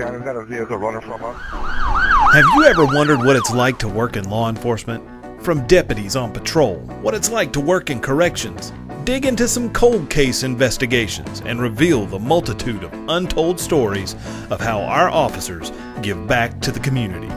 Shannon, got a vehicle running from us. Have you ever wondered what it's like to work in law enforcement? From deputies on patrol, what it's like to work in corrections, dig into some cold case investigations, and reveal the multitude of untold stories of how our officers give back to the community.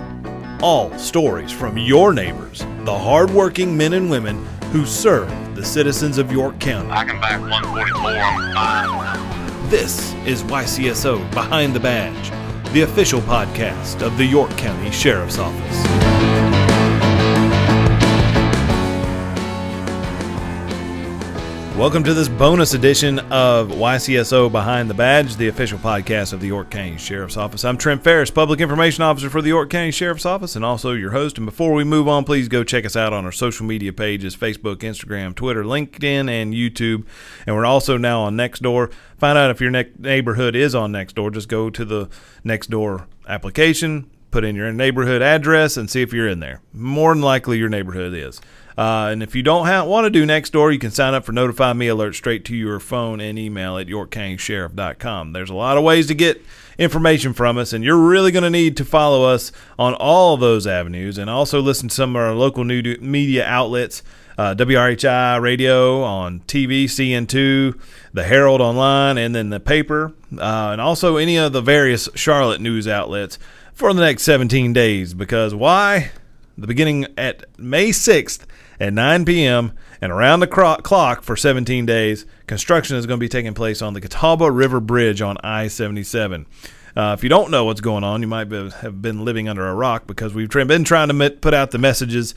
All stories from your neighbors, the hardworking men and women who serve the citizens of York County. I can back 144. This is YCSO Behind the Badge, the official podcast of the York County Sheriff's Office. Welcome to this bonus edition of YCSO Behind the Badge, the official podcast of the York County Sheriff's Office. I'm Trent Faris, Public Information Officer for the York County Sheriff's Office, and also your host. And before we move on, please go check us out on our social media pages Facebook, Instagram, Twitter, LinkedIn, and YouTube. And we're also now on Nextdoor. Find out if your ne- neighborhood is on Nextdoor. Just go to the Nextdoor application, put in your neighborhood address, and see if you're in there. More than likely, your neighborhood is. Uh, and if you don't want to do Nextdoor, you can sign up for Notify Me Alert straight to your phone and email at YorkCountySheriff.com. There's a lot of ways to get information from us, and you're really going to need to follow us on all those avenues and also listen to some of our local new media outlets. Uh, WRHI radio on TV, CN2, the Herald online, and then the paper, uh, and also any of the various Charlotte news outlets for the next 17 days. Because why? The beginning at May 6th at 9 p.m. and around the cro- clock for 17 days, construction is going to be taking place on the Catawba River Bridge on I 77. Uh, if you don't know what's going on, you might be, have been living under a rock because we've tr- been trying to put out the messages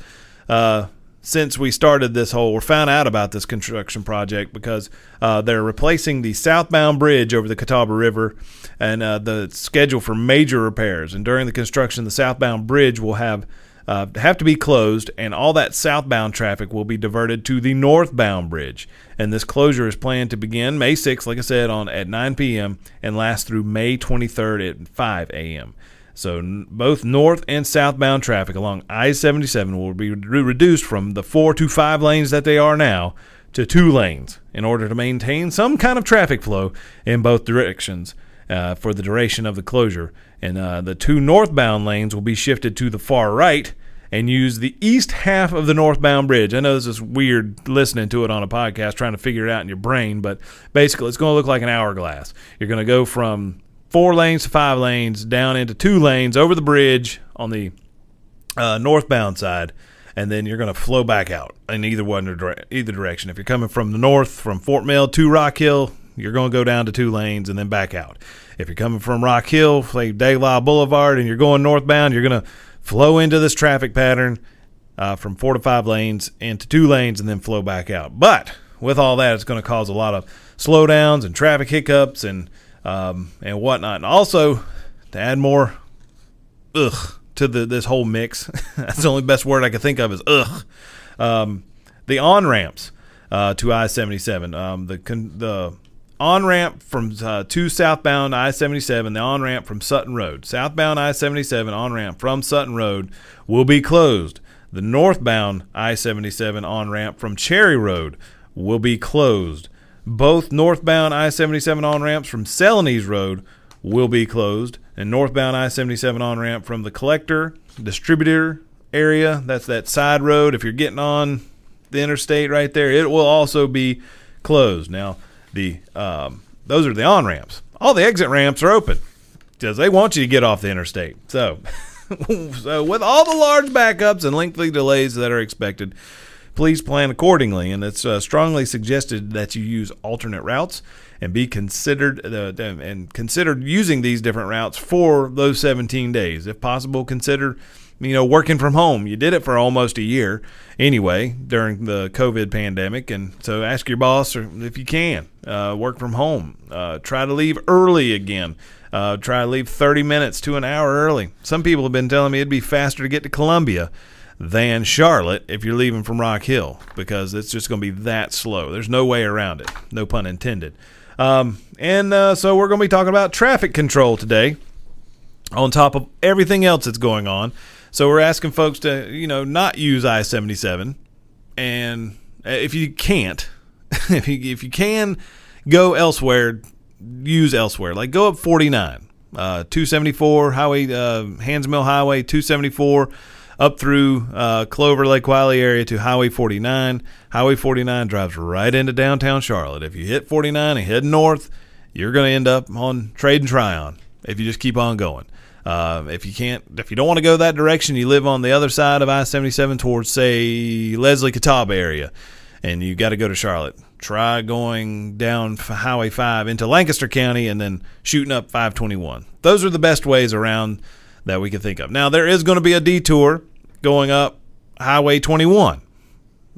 uh, since we started this whole or found out about this construction project because uh, they're replacing the southbound bridge over the Catawba River and uh, the schedule for major repairs. And during the construction, the southbound bridge will have uh, have to be closed, and all that southbound traffic will be diverted to the northbound bridge. And this closure is planned to begin May 6th, like I said, on at 9 p.m. and last through May 23rd at 5 a.m. So n- both north and southbound traffic along I-77 will be re- reduced from the four to five lanes that they are now to two lanes in order to maintain some kind of traffic flow in both directions uh, for the duration of the closure. And uh, the two northbound lanes will be shifted to the far right and use the east half of the northbound bridge. I know this is weird listening to it on a podcast, trying to figure it out in your brain, but basically it's going to look like an hourglass. You're going to go from four lanes to five lanes down into two lanes over the bridge on the uh, northbound side, and then you're going to flow back out in either one either direction. If you're coming from the north, from Fort Mill to Rock Hill, you're going to go down to two lanes and then back out. If you're coming from Rock Hill, say Dave Lyle Boulevard, and you're going northbound, you're going to flow into this traffic pattern uh, from four to five lanes into two lanes and then flow back out. But with all that, it's going to cause a lot of slowdowns and traffic hiccups and um, and whatnot. And also to add more ugh to the this whole mix. That's the only best word I can think of is ugh. Um, the on ramps uh, to I seventy seven. Um, the con- the on ramp from uh, to southbound I seventy seven. The on ramp from Sutton Road. Southbound I seventy seven on ramp from Sutton Road will be closed. The northbound I seventy seven on ramp from Cherry Road will be closed. Both northbound I 77 on ramps from Celanese Road will be closed, and northbound I 77 on ramp from the collector, distributor area that's that side road. If you're getting on the interstate right there, it will also be closed. Now, the um, those are the on ramps. All the exit ramps are open because they want you to get off the interstate. So, so with all the large backups and lengthy delays that are expected, please plan accordingly. And it's uh, strongly suggested that you use alternate routes and be considered uh, and considered using these different routes for those 17 days. If possible, consider you know working from home. You did it for almost a year anyway during the COVID pandemic, and so ask your boss or if you can uh, work from home. Uh, try to leave early again. Uh, try to leave 30 minutes to an hour early. Some people have been telling me it'd be faster to get to Columbia than Charlotte if you're leaving from Rock Hill because it's just going to be that slow. There's no way around it. No pun intended. Um, and uh, so we're going to be talking about traffic control today on top of everything else that's going on. So we're asking folks to, you know, not use I 77. And if you can't, if you, if you can go elsewhere, use elsewhere. Like go up 49. uh, 274 Highway uh, Hands Mill Highway 274 up through uh, Clover Lake Wylie area to Highway 49. Highway 49 drives right into downtown Charlotte. If you hit 49 and head north, you're going to end up on Trade and Tryon if you just keep on going. Uh, if you can't, if you don't want to go that direction, you live on the other side of I-77 towards, say, Leslie Catawba area, and you got to go to Charlotte. Try going down Highway 5 into Lancaster County and then shooting up 521. Those are the best ways around that we can think of. Now, there is going to be a detour going up Highway 21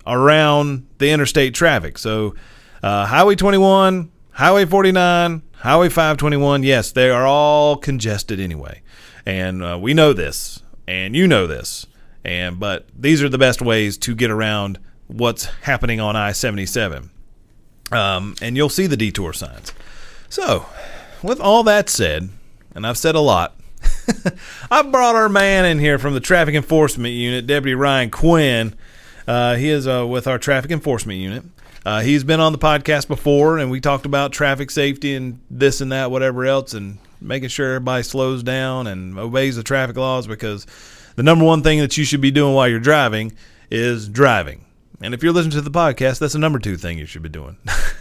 around the interstate traffic. So, uh, Highway 21, Highway 49, Highway 521, yes, they are all congested anyway. And uh, we know this, and you know this. And but these are the best ways to get around what's happening on I-77. Um, and you'll see the detour signs. So, with all that said, and I've said a lot, I've brought our man in here from the Traffic Enforcement Unit, Deputy Ryan Quinn. Uh, he is uh, with our Traffic Enforcement Unit. Uh, he's been on the podcast before, and we talked about traffic safety and this and that, whatever else, and making sure everybody slows down and obeys the traffic laws because the number one thing that you should be doing while you're driving is driving. And if you're listening to the podcast, that's the number two thing you should be doing.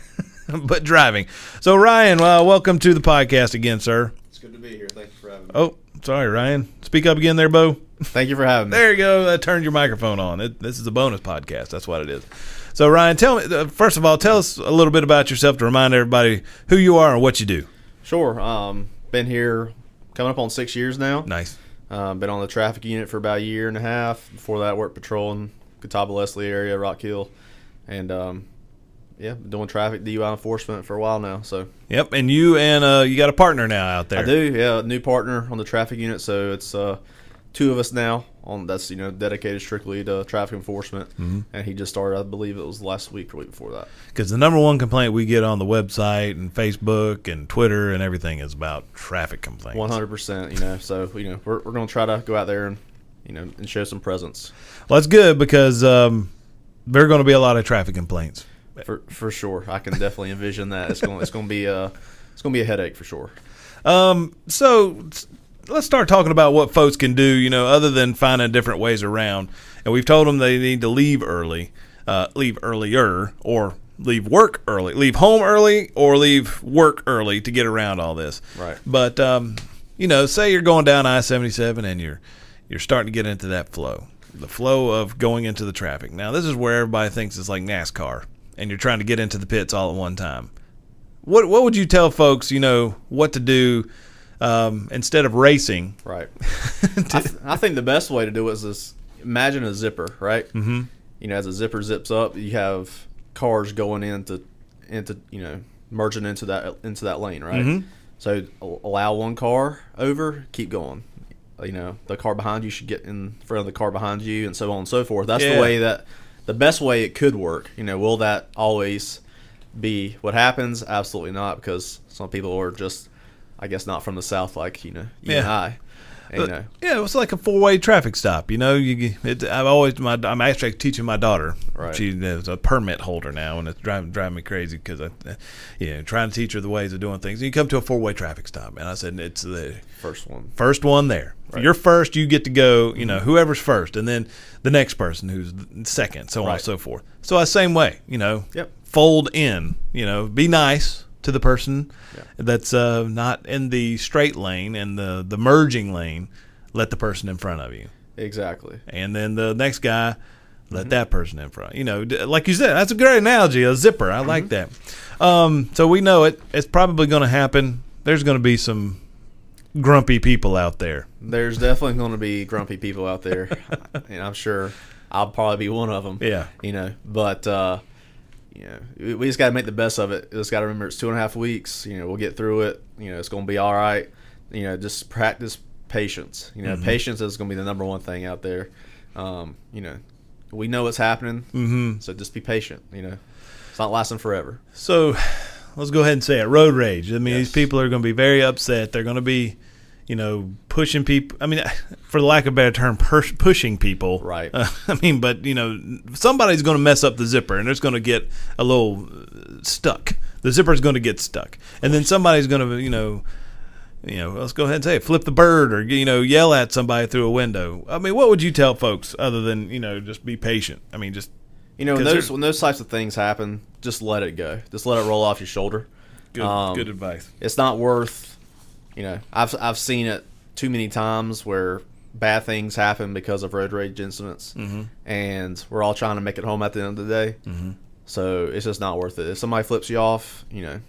but driving. So, Ryan, uh, welcome to the podcast again, sir. It's good to be here. Thank you for having me. Oh, sorry, Ryan. Speak up again there, Bo. Thank you for having me. There you go. I turned your microphone on. It, this is a bonus podcast. That's what it is. So, Ryan, tell me, uh, first of all, tell us a little bit about yourself to remind everybody who you are and what you do. Sure. Um, been here coming up on six years now. Nice. Um, been on the traffic unit for about a year and a half. Before that, worked patrolling Catawba Leslie area, Rock Hill, and um, yeah, been doing traffic DUI enforcement for a while now. So Yep. And you and uh, you got a partner now out there. I do. Yeah, new partner on the traffic unit. So it's uh, two of us now on that's you know dedicated strictly to traffic enforcement, Mm-hmm. and he just started. I believe it was last week or week before that. Because the number one complaint we get on the website and Facebook and Twitter and everything is about traffic complaints. One hundred percent. You know, so you know we're we're gonna try to go out there and you know and show some presence Well, that's good because um, there are going to be a lot of traffic complaints. for for sure. I can definitely envision that. It's going it's going to be a it's going to be a headache for sure. Um, so let's start talking about what folks can do, you know, other than finding different ways around. And we've told them they need to leave early, uh, leave earlier, or leave work early, leave home early, or leave work early to get around all this. Right. But um, you know, say you're going down I seventy seven and you're you're starting to get into that flow, the flow of going into the traffic. Now, this is where everybody thinks it's like NASCAR, and you're trying to get into the pits all at one time what what would you tell folks you know what to do um, instead of racing Right. I, th- I think the best way to do it is this. Imagine a zipper, right? Mm-hmm. You know, as a zipper zips up, you have cars going into into you know merging into that into that lane, right? Mm-hmm. So allow one car over, keep going. You know, the car behind you should get in front of the car behind you, and so on and so forth. That's Yeah. the way that the best way it could work. You know, will that always be what happens? Absolutely not, because some people are just, I guess, not from the south like you know you and Yeah. I. And, you know, yeah it was like a four way traffic stop you know you it, I've always my I'm actually teaching my daughter Right. she is a permit holder now and it's driving driving me crazy because I uh, you know trying to teach her the ways of doing things And you come to a four way traffic stop and I said it's the first one. first one there. Right. you're first, you get to go, you know, mm-hmm. whoever's first, and then the next person who's second, so on and so forth. So I same way, you know, Yep. fold in, you know, be nice to the person Yeah. that's uh, not in the straight lane and the, the merging lane. Let the person in front of you, Exactly. and then the next guy, let that person in front. You know, like you said, that's a great analogy. A zipper, I like that. Um, so we know it. It's probably going to happen. There's going to be some grumpy people out there. There's definitely going to be grumpy people out there, and I'm sure I'll probably be one of them. Yeah. You know, but uh, you know, we- just got to make the best of it. Just got to remember it's two and a half weeks. You know, we'll get through it. You know, it's going to be all right. You know, just practice patience. You know, Mm-hmm. patience is going to be the number one thing out there. Um, you know, we know what's happening, Mm-hmm. so just be patient. You know, it's not lasting forever. So let's go ahead and say it. Road rage. I mean, these people are going to be very upset. They're going to be, you know, pushing people. I mean, for the lack of a better term, pers- pushing people. Right. Uh, I mean, but you know, somebody's going to mess up the zipper, and it's going to get a little uh, stuck. The zipper's going to get stuck, and then somebody's going to, you know. you know, let's go ahead and say it, flip the bird or, you know, yell at somebody through a window. I mean, what would you tell folks other than, you know, just be patient? I mean, just You know, when those when those types of things happen, just let it go. Just let it roll off your shoulder. good, Um, good advice. It's not worth. You know, I've I've seen it too many times where bad things happen because of road rage incidents, mm-hmm. and we're all trying to make it home at the end of the day. Mm-hmm. So it's just not worth it. If somebody flips you off, you know,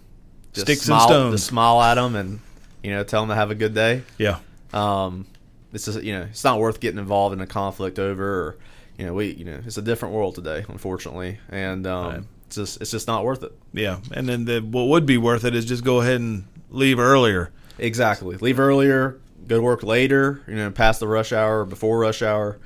just Sticks and stones. Just smile at them and you know tell them to have a good day. Yeah. Um, this is you know it's not worth getting involved in a conflict over. Or, you know, we you know it's a different world today, unfortunately, and um, Right. it's just it's just not worth it. Yeah. And then the, what would be worth it is just go ahead and leave earlier. Exactly. Leave earlier. Go to work later. You know, past the rush hour, before rush hour.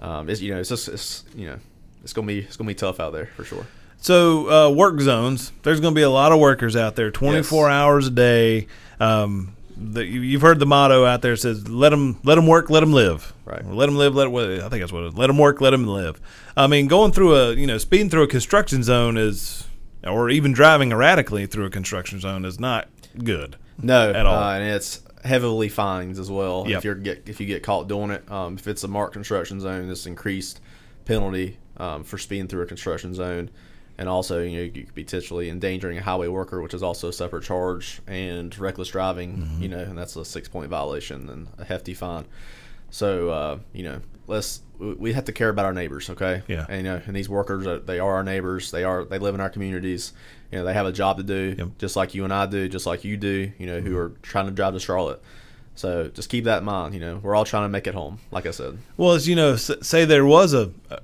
Um, it's you know, it's just it's you know, it's gonna be it's gonna be tough out there for sure. So uh, work zones. There's going to be a lot of workers out there, 24 Yes. hours a day. Um, the, you- you've heard the motto out there says "Let them let them work, let them live." Right. Let them live. Let I think that's what it is. Let them work, let them live. I mean, going through a you know speeding through a construction zone is, or even driving erratically through a construction zone is not good. No, At all. Uh, and it's heavily fines as well Yep. if you get if you get caught doing it. Um, if it's a marked construction zone, this increased penalty um, for speeding through a construction zone, and also you know you could be potentially endangering a highway worker, which is also a separate charge, and reckless driving. Mm-hmm. You know, and that's a six point violation and a hefty fine. So uh, you know, let's we- have to care about our neighbors, okay? Yeah. And you know, and these workers, are, they are our neighbors. They are they live in our communities. You know, they have a job to do, Yep. just like you and I do, just like you do. You know, who are trying to drive to Charlotte. So just keep that in mind. You know, we're all trying to make it home, like I said. Well, as you know, say there was a, a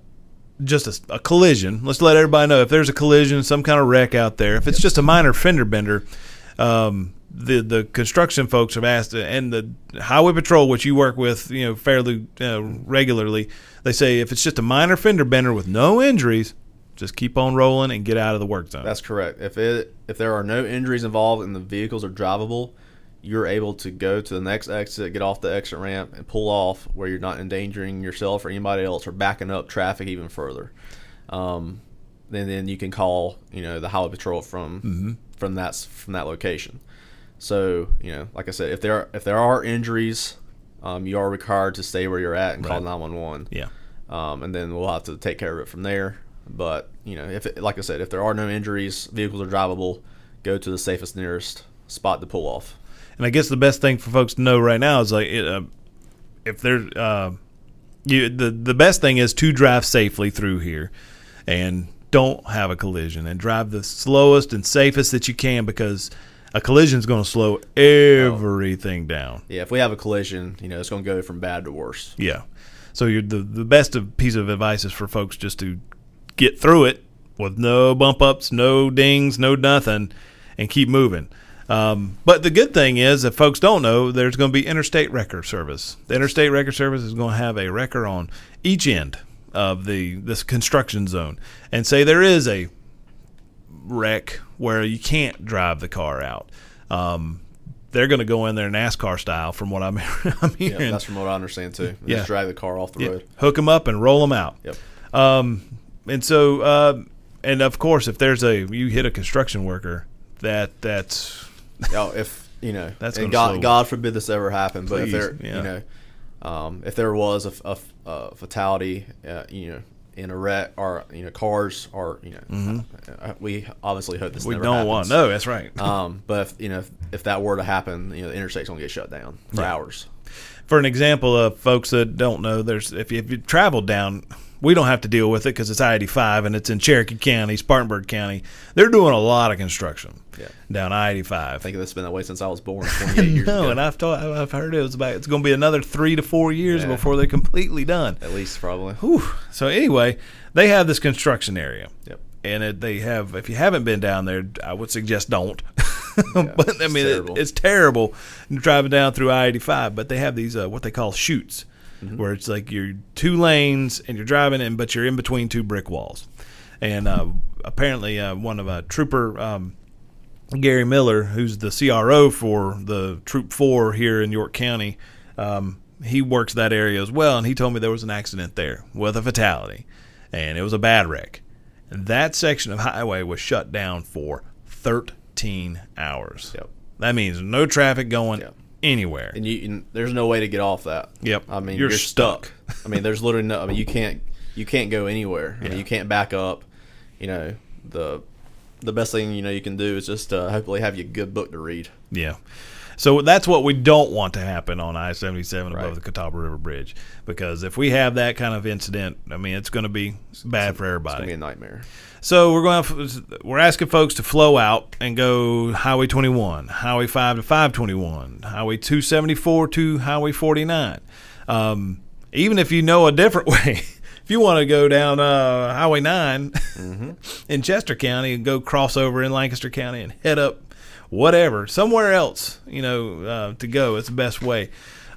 just a, a collision. Let's let everybody know if there's a collision, some kind of wreck out there. If it's just a minor fender bender, um, the the construction folks have asked, and the highway patrol, which you work with, you know, fairly uh, regularly, they say if it's just a minor fender bender with no injuries, just keep on rolling and get out of the work zone. That's correct. If it if there are no injuries involved and the vehicles are drivable, you're able to go to the next exit, get off the exit ramp, and pull off where you're not endangering yourself or anybody else or backing up traffic even further. Um, then then you can call you know the highway patrol from from that from that location. So you know, like I said, if there are, if there are injuries, um, you are required to stay where you're at and call nine one one yeah. um, and then we'll have to take care of it from there. But you know, if it, like I said, if there are no injuries, vehicles are drivable, go to the safest nearest spot to pull off. And I guess the best thing for folks to know right now is like it, uh, if there's uh, you the the best thing is to drive safely through here, and don't have a collision and drive the slowest and safest that you can because a collision is going to slow everything down. Yeah, if we have a collision, you know, it's going to go from bad to worse. Yeah. So you're the the best of piece of advice is for folks just to get through it with no bump ups, no dings, no nothing, and keep moving. Um, but the good thing is, if folks don't know, there's going to be interstate wrecker service. The interstate wrecker service is going to have a wrecker on each end of the this construction zone, and say there is a wreck where you can't drive the car out. Um, they're going to go in there NASCAR style, from what I'm, I'm Yeah, hearing. that's from what I understand too. Yeah. Just drag the car off the Yeah, road. hook them up and roll them out. Yep. Um, and so, uh, and of course, if there's a you hit a construction worker, that that's Oh, if you know, That's and gonna slow- God, God forbid this ever happened, but if there, yeah. you know, um, if there was a, a, a fatality, uh, you know, in a wreck or you know, cars or you know, uh, we obviously hope this Mm-hmm. we never don't happens. want. No, that's right. Um, but if, you know, if, if that were to happen, you know, the interstate's gonna get shut down for hours. For an example of folks that don't know, there's if you, if you travel down, we don't have to deal with it because it's I-85 and it's in Cherokee County, Spartanburg County. They're doing a lot of construction Yeah. down I-85. I think it's been that way since I was born 28 years no, ago. and I've I've heard it was about it's going to be another three to four years Yeah. before they're completely done. At least probably. Whew. So anyway, they have this construction area. Yep. And it, they have, if you haven't been down there, I would suggest don't. Yeah, but I it's mean, it, it's terrible driving down through I 85. But they have these, uh, what they call chutes, Mm-hmm. where it's like you're two lanes and you're driving in, but you're in between two brick walls. And uh, apparently, uh, one of a trooper, um, Gary Miller, who's the CRO for the Troop 4 here in York County, um, he works that area as well. And he told me there was an accident there with a fatality, and it was a bad wreck. And that section of highway was shut down for 13 hours. Yep. That means no traffic going Yep. Anywhere. and you and there's no way to get off that. Yep. I mean, You're you're, stuck. stuck. I mean, there's literally no. I mean, you can't you can't go anywhere. I mean, you can't back up. You know the the best thing you know you can do is just uh, hopefully have you a good book to read. Yeah. So that's what we don't want to happen on I 77 above Right. the Catawba River Bridge. Because if we have that kind of incident, I mean, it's going to be bad for everybody. It's gonna be a nightmare. So we're going to we're asking folks to flow out and go Highway 21, Highway 5 to 521, Highway 274 to Highway 49. Um, even if you know a different way, if you want to go down uh, Highway 9 in Chester County and go cross over in Lancaster County and head up whatever somewhere else, you know, uh, to go, it's the best way.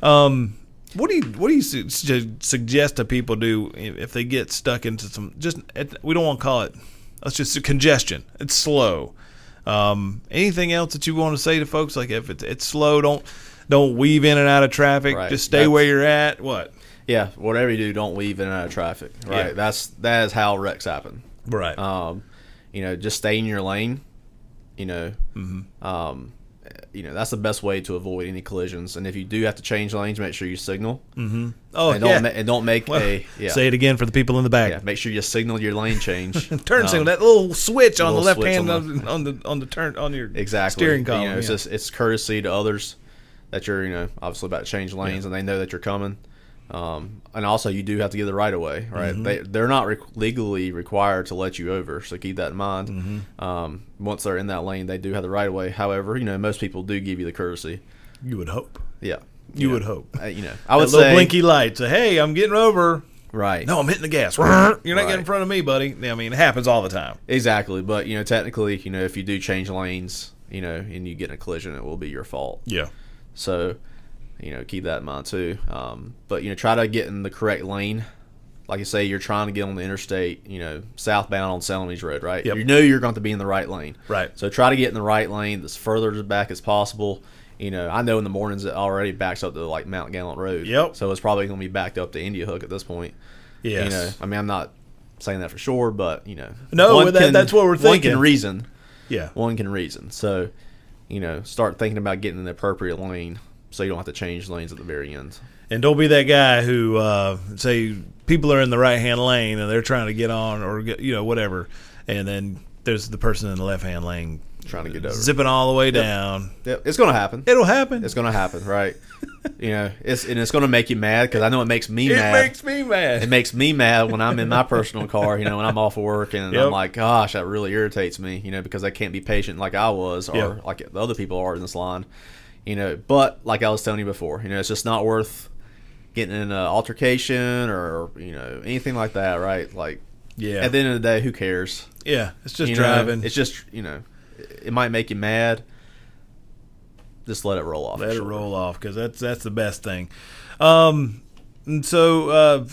Um, what do you what do you su- su- suggest to people do if if they get stuck into some just we don't want to call it let's just congestion it's slow um, anything else that you want to say to folks like if it's, it's slow don't don't weave in and out of traffic Right. just stay where you're at what Yeah, whatever you do, don't weave in and out of traffic. Right. Yeah. That's that is how wrecks happen. right Um, you know, just stay in your lane. You know, Mm-hmm. um, you know that's the best way to avoid any collisions. And if you do have to change lanes, make sure you signal. oh and yeah don't ma- and don't make Well, a yeah. say it again for the people in the back yeah, make sure you signal your lane change. turn Um, signal that little switch on the left hand on on, on the on the turn on your exactly steering column You know, it's just it's courtesy to others that you're you know obviously about to change lanes and they know that you're coming. Um, and also you do have to give the right of way, right? Mm-hmm. They they're not re- legally required to let you over, so keep that in mind. Mm-hmm. Um, once they're in that lane, they do have the right of way. However, you know most people do give you the courtesy. you would hope Yeah, you know, would hope uh, you know, I would that say blinky light say hey I'm getting over right. no I'm hitting the gas you're not getting in front of me buddy I mean it happens all the time Exactly, but you know, technically, you know, if you do change lanes, you know, and you get in a collision, it will be your fault. yeah So, you know, keep that in mind too. Um, but you know, try to get in the correct lane. Like you say, you're trying to get on the interstate, you know, southbound on Celanese Road, right? Yep. You know you're going to be in the right lane. Right. So try to get in the right lane as further back as possible. You know, I know in the mornings it already backs up to like Mount Gallant Road. Yep. So it's probably going to be backed up to India Hook at this point. Yeah. You know, I mean, I'm not saying that for sure, but you know, No, that- that's what we're thinking. One can reason. yeah One can reason. So, you know, start thinking about getting in the appropriate lane, so you don't have to change lanes at the very end. And don't be that guy who uh, say people are in the right hand lane and they're trying to get on or get, you know whatever, and then there's the person in the left hand lane Trying to get over. zipping all the way down. Yep, it's gonna happen. It'll happen. It's gonna happen, right? you know, it's and it's gonna make you mad because I know it makes me It mad. makes me mad. it makes me mad when I'm in my personal car, you know, when I'm off of work and Yep. I'm like, gosh, that really irritates me, you know, because I can't be patient like I was or Yep. like the other people are in this line, you know. But like I was telling you before, you know, it's just not worth getting in an altercation or you know anything like that, right? Like, yeah, at the end of the day, who cares? yeah. It's just You know, driving. it's just you know, it might make you mad. Just let it roll off. Let it shoulder. roll off because that's that's the best thing. Um, and so uh,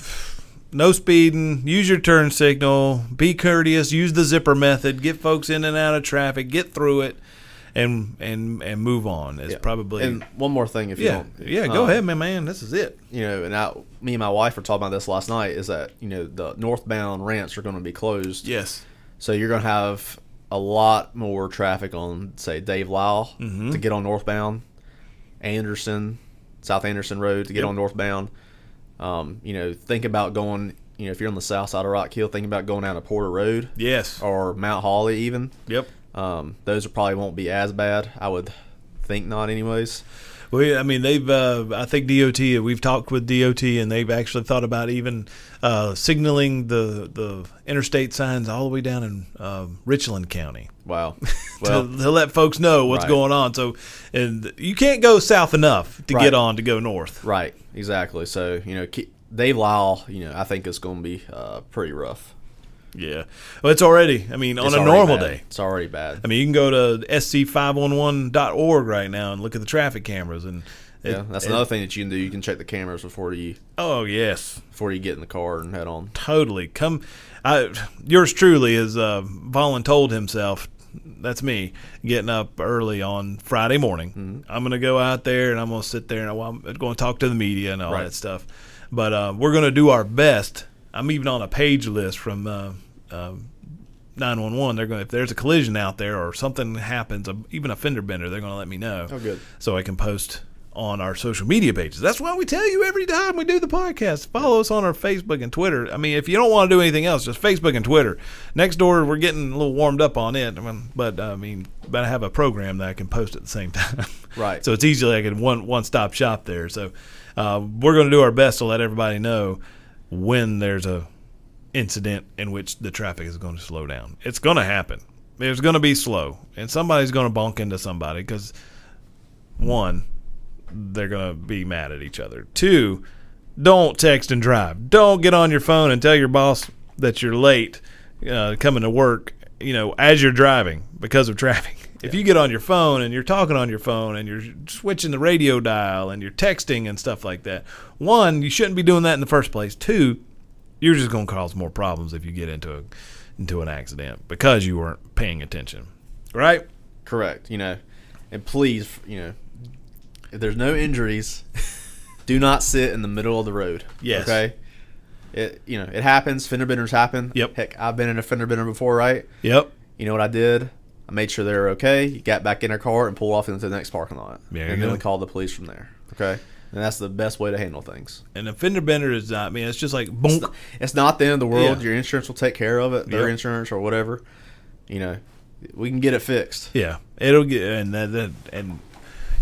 no speeding. Use your turn signal. Be courteous. Use the zipper method. Get folks in and out of traffic. Get through it, and and and move on. It's Yeah. probably And one more thing, if you yeah don't, yeah. Go um, ahead, man. Man, this is it. You know, and I, me and my wife were talking about this last night. Is that you know the northbound ramps are going to be closed, Yes. so you're going to have a lot more traffic on, say, Dave Lyle Mm-hmm. to get on northbound, Anderson, South Anderson Road to get Yep. on northbound. Um, you know, think about going. You know, if you're on the south side of Rock Hill, think about going down to Porter Road Yes. or Mount Holly, even. Yep. Um, those probably won't be as bad. I would think not, anyways. Well, I mean, they've. Uh, I think DOT. We've talked with DOT, and they've actually thought about even uh, signaling the the interstate signs all the way down in uh, Richland County. Wow. to, Well, to let folks know what's Right. going on. So, and you can't go south enough to Right. get on to go north. right, exactly. So you know, Dave Lyle, you know, I think it's going to be uh, pretty rough. Yeah, well, it's already. I mean, on a normal bad. day. it's already bad. I mean, you can go to sc511.org right now and look at the traffic cameras and. yeah, that's it- another thing that you can do. You can check the cameras before you Oh yes, before you get in the car and head on. totally. Come, I, yours truly is uh, voluntold himself. That's me getting up early on Friday morning. Mm-hmm. I'm going to go out there and I'm going to sit there and I'm going to talk to the media and all Right. that stuff. But uh, we're going to do our best. I'm even on a page list from uh, uh, 911. They're going if there's a collision out there or something happens, uh, even a fender bender, they're going to let me know. Oh, good. So I can post on our social media pages. That's why we tell you every time we do the podcast. Follow us on our Facebook and Twitter. I mean, if you don't want to do anything else, just Facebook and Twitter. Next door, we're getting a little warmed up on it, I mean, but I mean, but I have a program that I can post at the same time. Right. so it's easy like a one one stop shop there. So uh, we're going to do our best to let everybody know when there's a incident in which the traffic is going to slow down. It's going to happen. It's going to be slow, and somebody's going to bonk into somebody because one, they're going to be mad at each other. Two, don't text and drive. Don't get on your phone and tell your boss that you're late uh, coming to work. You know, as you're driving because of traffic. If you get on your phone and you're talking on your phone and you're switching the radio dial and you're texting and stuff like that, one, you shouldn't be doing that in the first place. Two, you're just going to cause more problems if you get into a into an accident because you weren't paying attention. Right? Correct. You know, and please, you know, if there's no injuries, do not sit in the middle of the road. Yes. Okay. It you know it happens. Fender benders happen. Yep. Heck, I've been in a fender bender before, right? Yep. You know what I did? I made sure they were okay. Got back in their car and pulled off into the next parking lot. There and then go. we called the police from there. Okay. And that's the best way to handle things. And a fender bender is not. I mean, it's just like boom. It's not the end of the world. Yeah. Your insurance will take care of it. Their Yep. insurance or whatever. You know, we can get it fixed. Yeah, it'll get and that, that and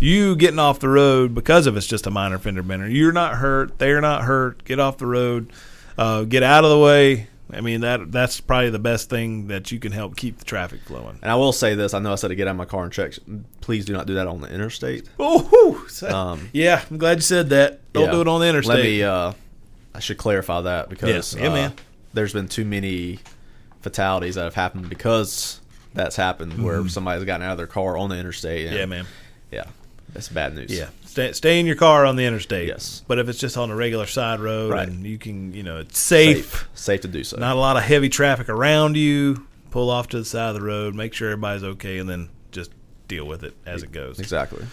you getting off the road because of it's just a minor fender bender. You're not hurt. They're not hurt. Get off the road. Uh, get out of the way. I mean that that's probably the best thing that you can help keep the traffic flowing. And I will say this: I know I said to get out of my car and check. Please do not do that on the interstate. Oh, Um, yeah. I'm glad you said that. Don't Yeah. do it on the interstate. Let me. Uh, I should clarify that because Yes. Yeah, uh, man. there's been too many fatalities that have happened because that's happened where somebody's gotten out of their car on the interstate. And, Mm-hmm. yeah, man. Yeah, that's bad news. Yeah, stay, stay in your car on the interstate. Yes. but if it's just on a regular side road Right. and you can, you know, it's safe. safe, safe to do so. not a lot of heavy traffic around you. Pull off to the side of the road, make sure everybody's okay, and then just deal with it as it goes. exactly.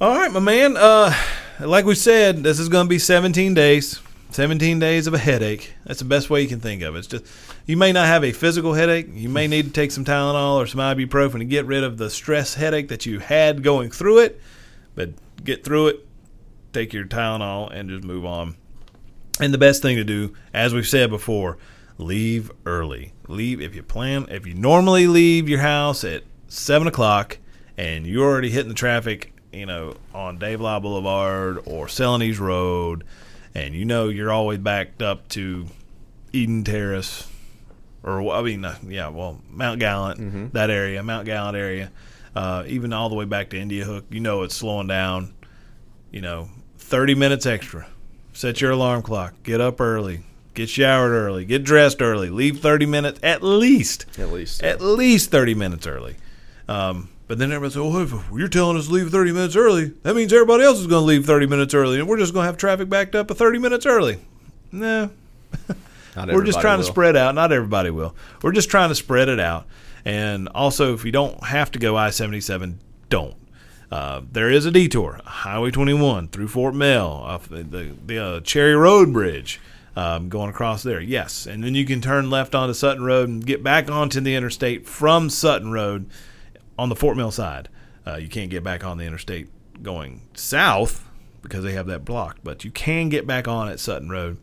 All right, my man. Uh, like we said, this is going to be 17 days. 17 days of a headache. That's the best way you can think of it. It's just you may not have a physical headache. You may need to take some Tylenol or some ibuprofen to get rid of the stress headache that you had going through it. But get through it. Take your Tylenol and just move on. And the best thing to do, as we've said before, leave early. Leave if you plan. If you normally leave your house at seven o'clock and you're already hitting the traffic, you know, on Dave Lyle Boulevard or Celanese Road, and you know you're always backed up to Eden Terrace, or I mean, uh, yeah, well, Mount Gallant, that area, Mount Gallant area, uh, even all the way back to India Hook. You know it's slowing down. You know, 30 minutes extra. Set your alarm clock. Get up early. Get showered early. Get dressed early. Leave 30 minutes at least. At least. At least 30 minutes early. Um, but then everybody says, oh, if you're telling us to leave 30 minutes early, that means everybody else is going to leave 30 minutes early, and we're just going to have traffic backed up at 30 minutes early. No, Not we're just trying will. to spread out. Not everybody will. We're just trying to spread it out. And also, if you don't have to go I 77, don't. Uh, there is a detour, Highway 21 through Fort Mill, off the, the, the uh, Cherry Road Bridge, um, going across there. Yes. And then you can turn left onto Sutton Road and get back onto the interstate from Sutton Road on the Fort Mill side. Uh, you can't get back on the interstate going south because they have that blocked, but you can get back on at Sutton Road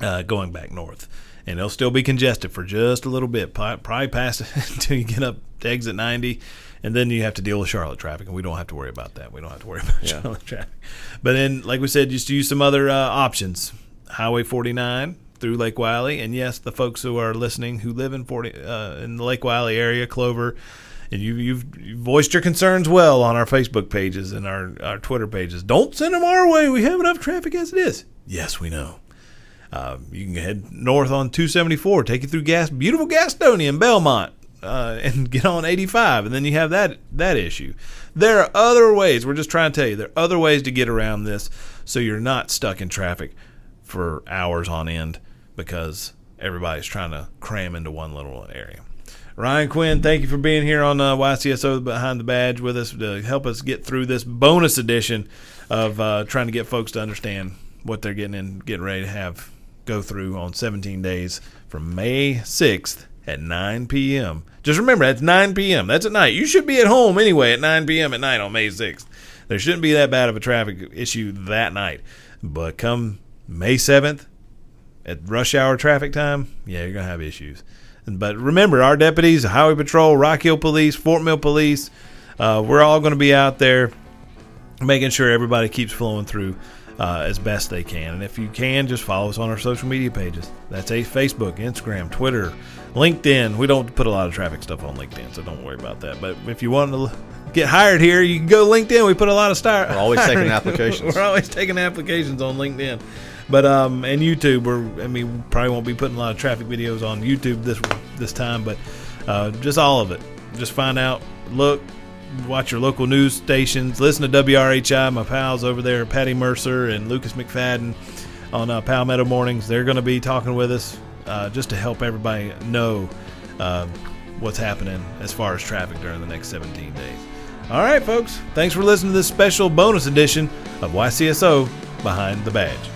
uh, going back north. And it'll still be congested for just a little bit, probably past until you get up to exit 90. And then you have to deal with Charlotte traffic, and we don't have to worry about that. We don't have to worry about Yeah. Charlotte traffic. But then, like we said, just use some other uh, options. Highway 49 through Lake Wylie, and yes, the folks who are listening who live in 40 uh, in the Lake Wylie area, Clover, and you, you've, you've voiced your concerns well on our Facebook pages and our, our Twitter pages. Don't send them our way. We have enough traffic as it is. Yes, we know. Uh, you can head north on 274, take you through gas, beautiful Gastonia and Belmont, uh, and get on 85, and then you have that that issue. There are other ways. We're just trying to tell you there are other ways to get around this, so you're not stuck in traffic for hours on end because everybody's trying to cram into one little area. Ryan Quinn, thank you for being here on uh, YCSO Behind the Badge with us to help us get through this bonus edition of uh, trying to get folks to understand what they're getting in, getting ready to have go through on 17 days from May 6th at 9 p.m. Just remember, that's 9 p.m. That's at night. You should be at home anyway at 9 p.m. at night on May 6th. there shouldn't be that bad of a traffic issue that night. But come May 7th, at rush hour traffic time, yeah, you're going to have issues. But remember, our deputies, Highway Patrol, Rock Hill Police, Fort Mill Police, uh, we're all going to be out there making sure everybody keeps flowing through uh, as best they can. And if you can, just follow us on our social media pages. That's a Facebook, Instagram, Twitter, LinkedIn. We don't put a lot of traffic stuff on LinkedIn, so don't worry about that. But if you want to get hired here, you can go LinkedIn. We put a lot of star. We're always taking applications. We're always taking applications on LinkedIn. But um, and YouTube, we're I mean, we probably won't be putting a lot of traffic videos on YouTube this this time, but uh, just all of it. Just find out, look, watch your local news stations, listen to WRHI, my pals over there, Patty Mercer and Lucas McFadden on uh, Palmetto Mornings. They're going to be talking with us uh, just to help everybody know uh, what's happening as far as traffic during the next 17 days. All right, folks. Thanks for listening to this special bonus edition of YCSO Behind the Badge.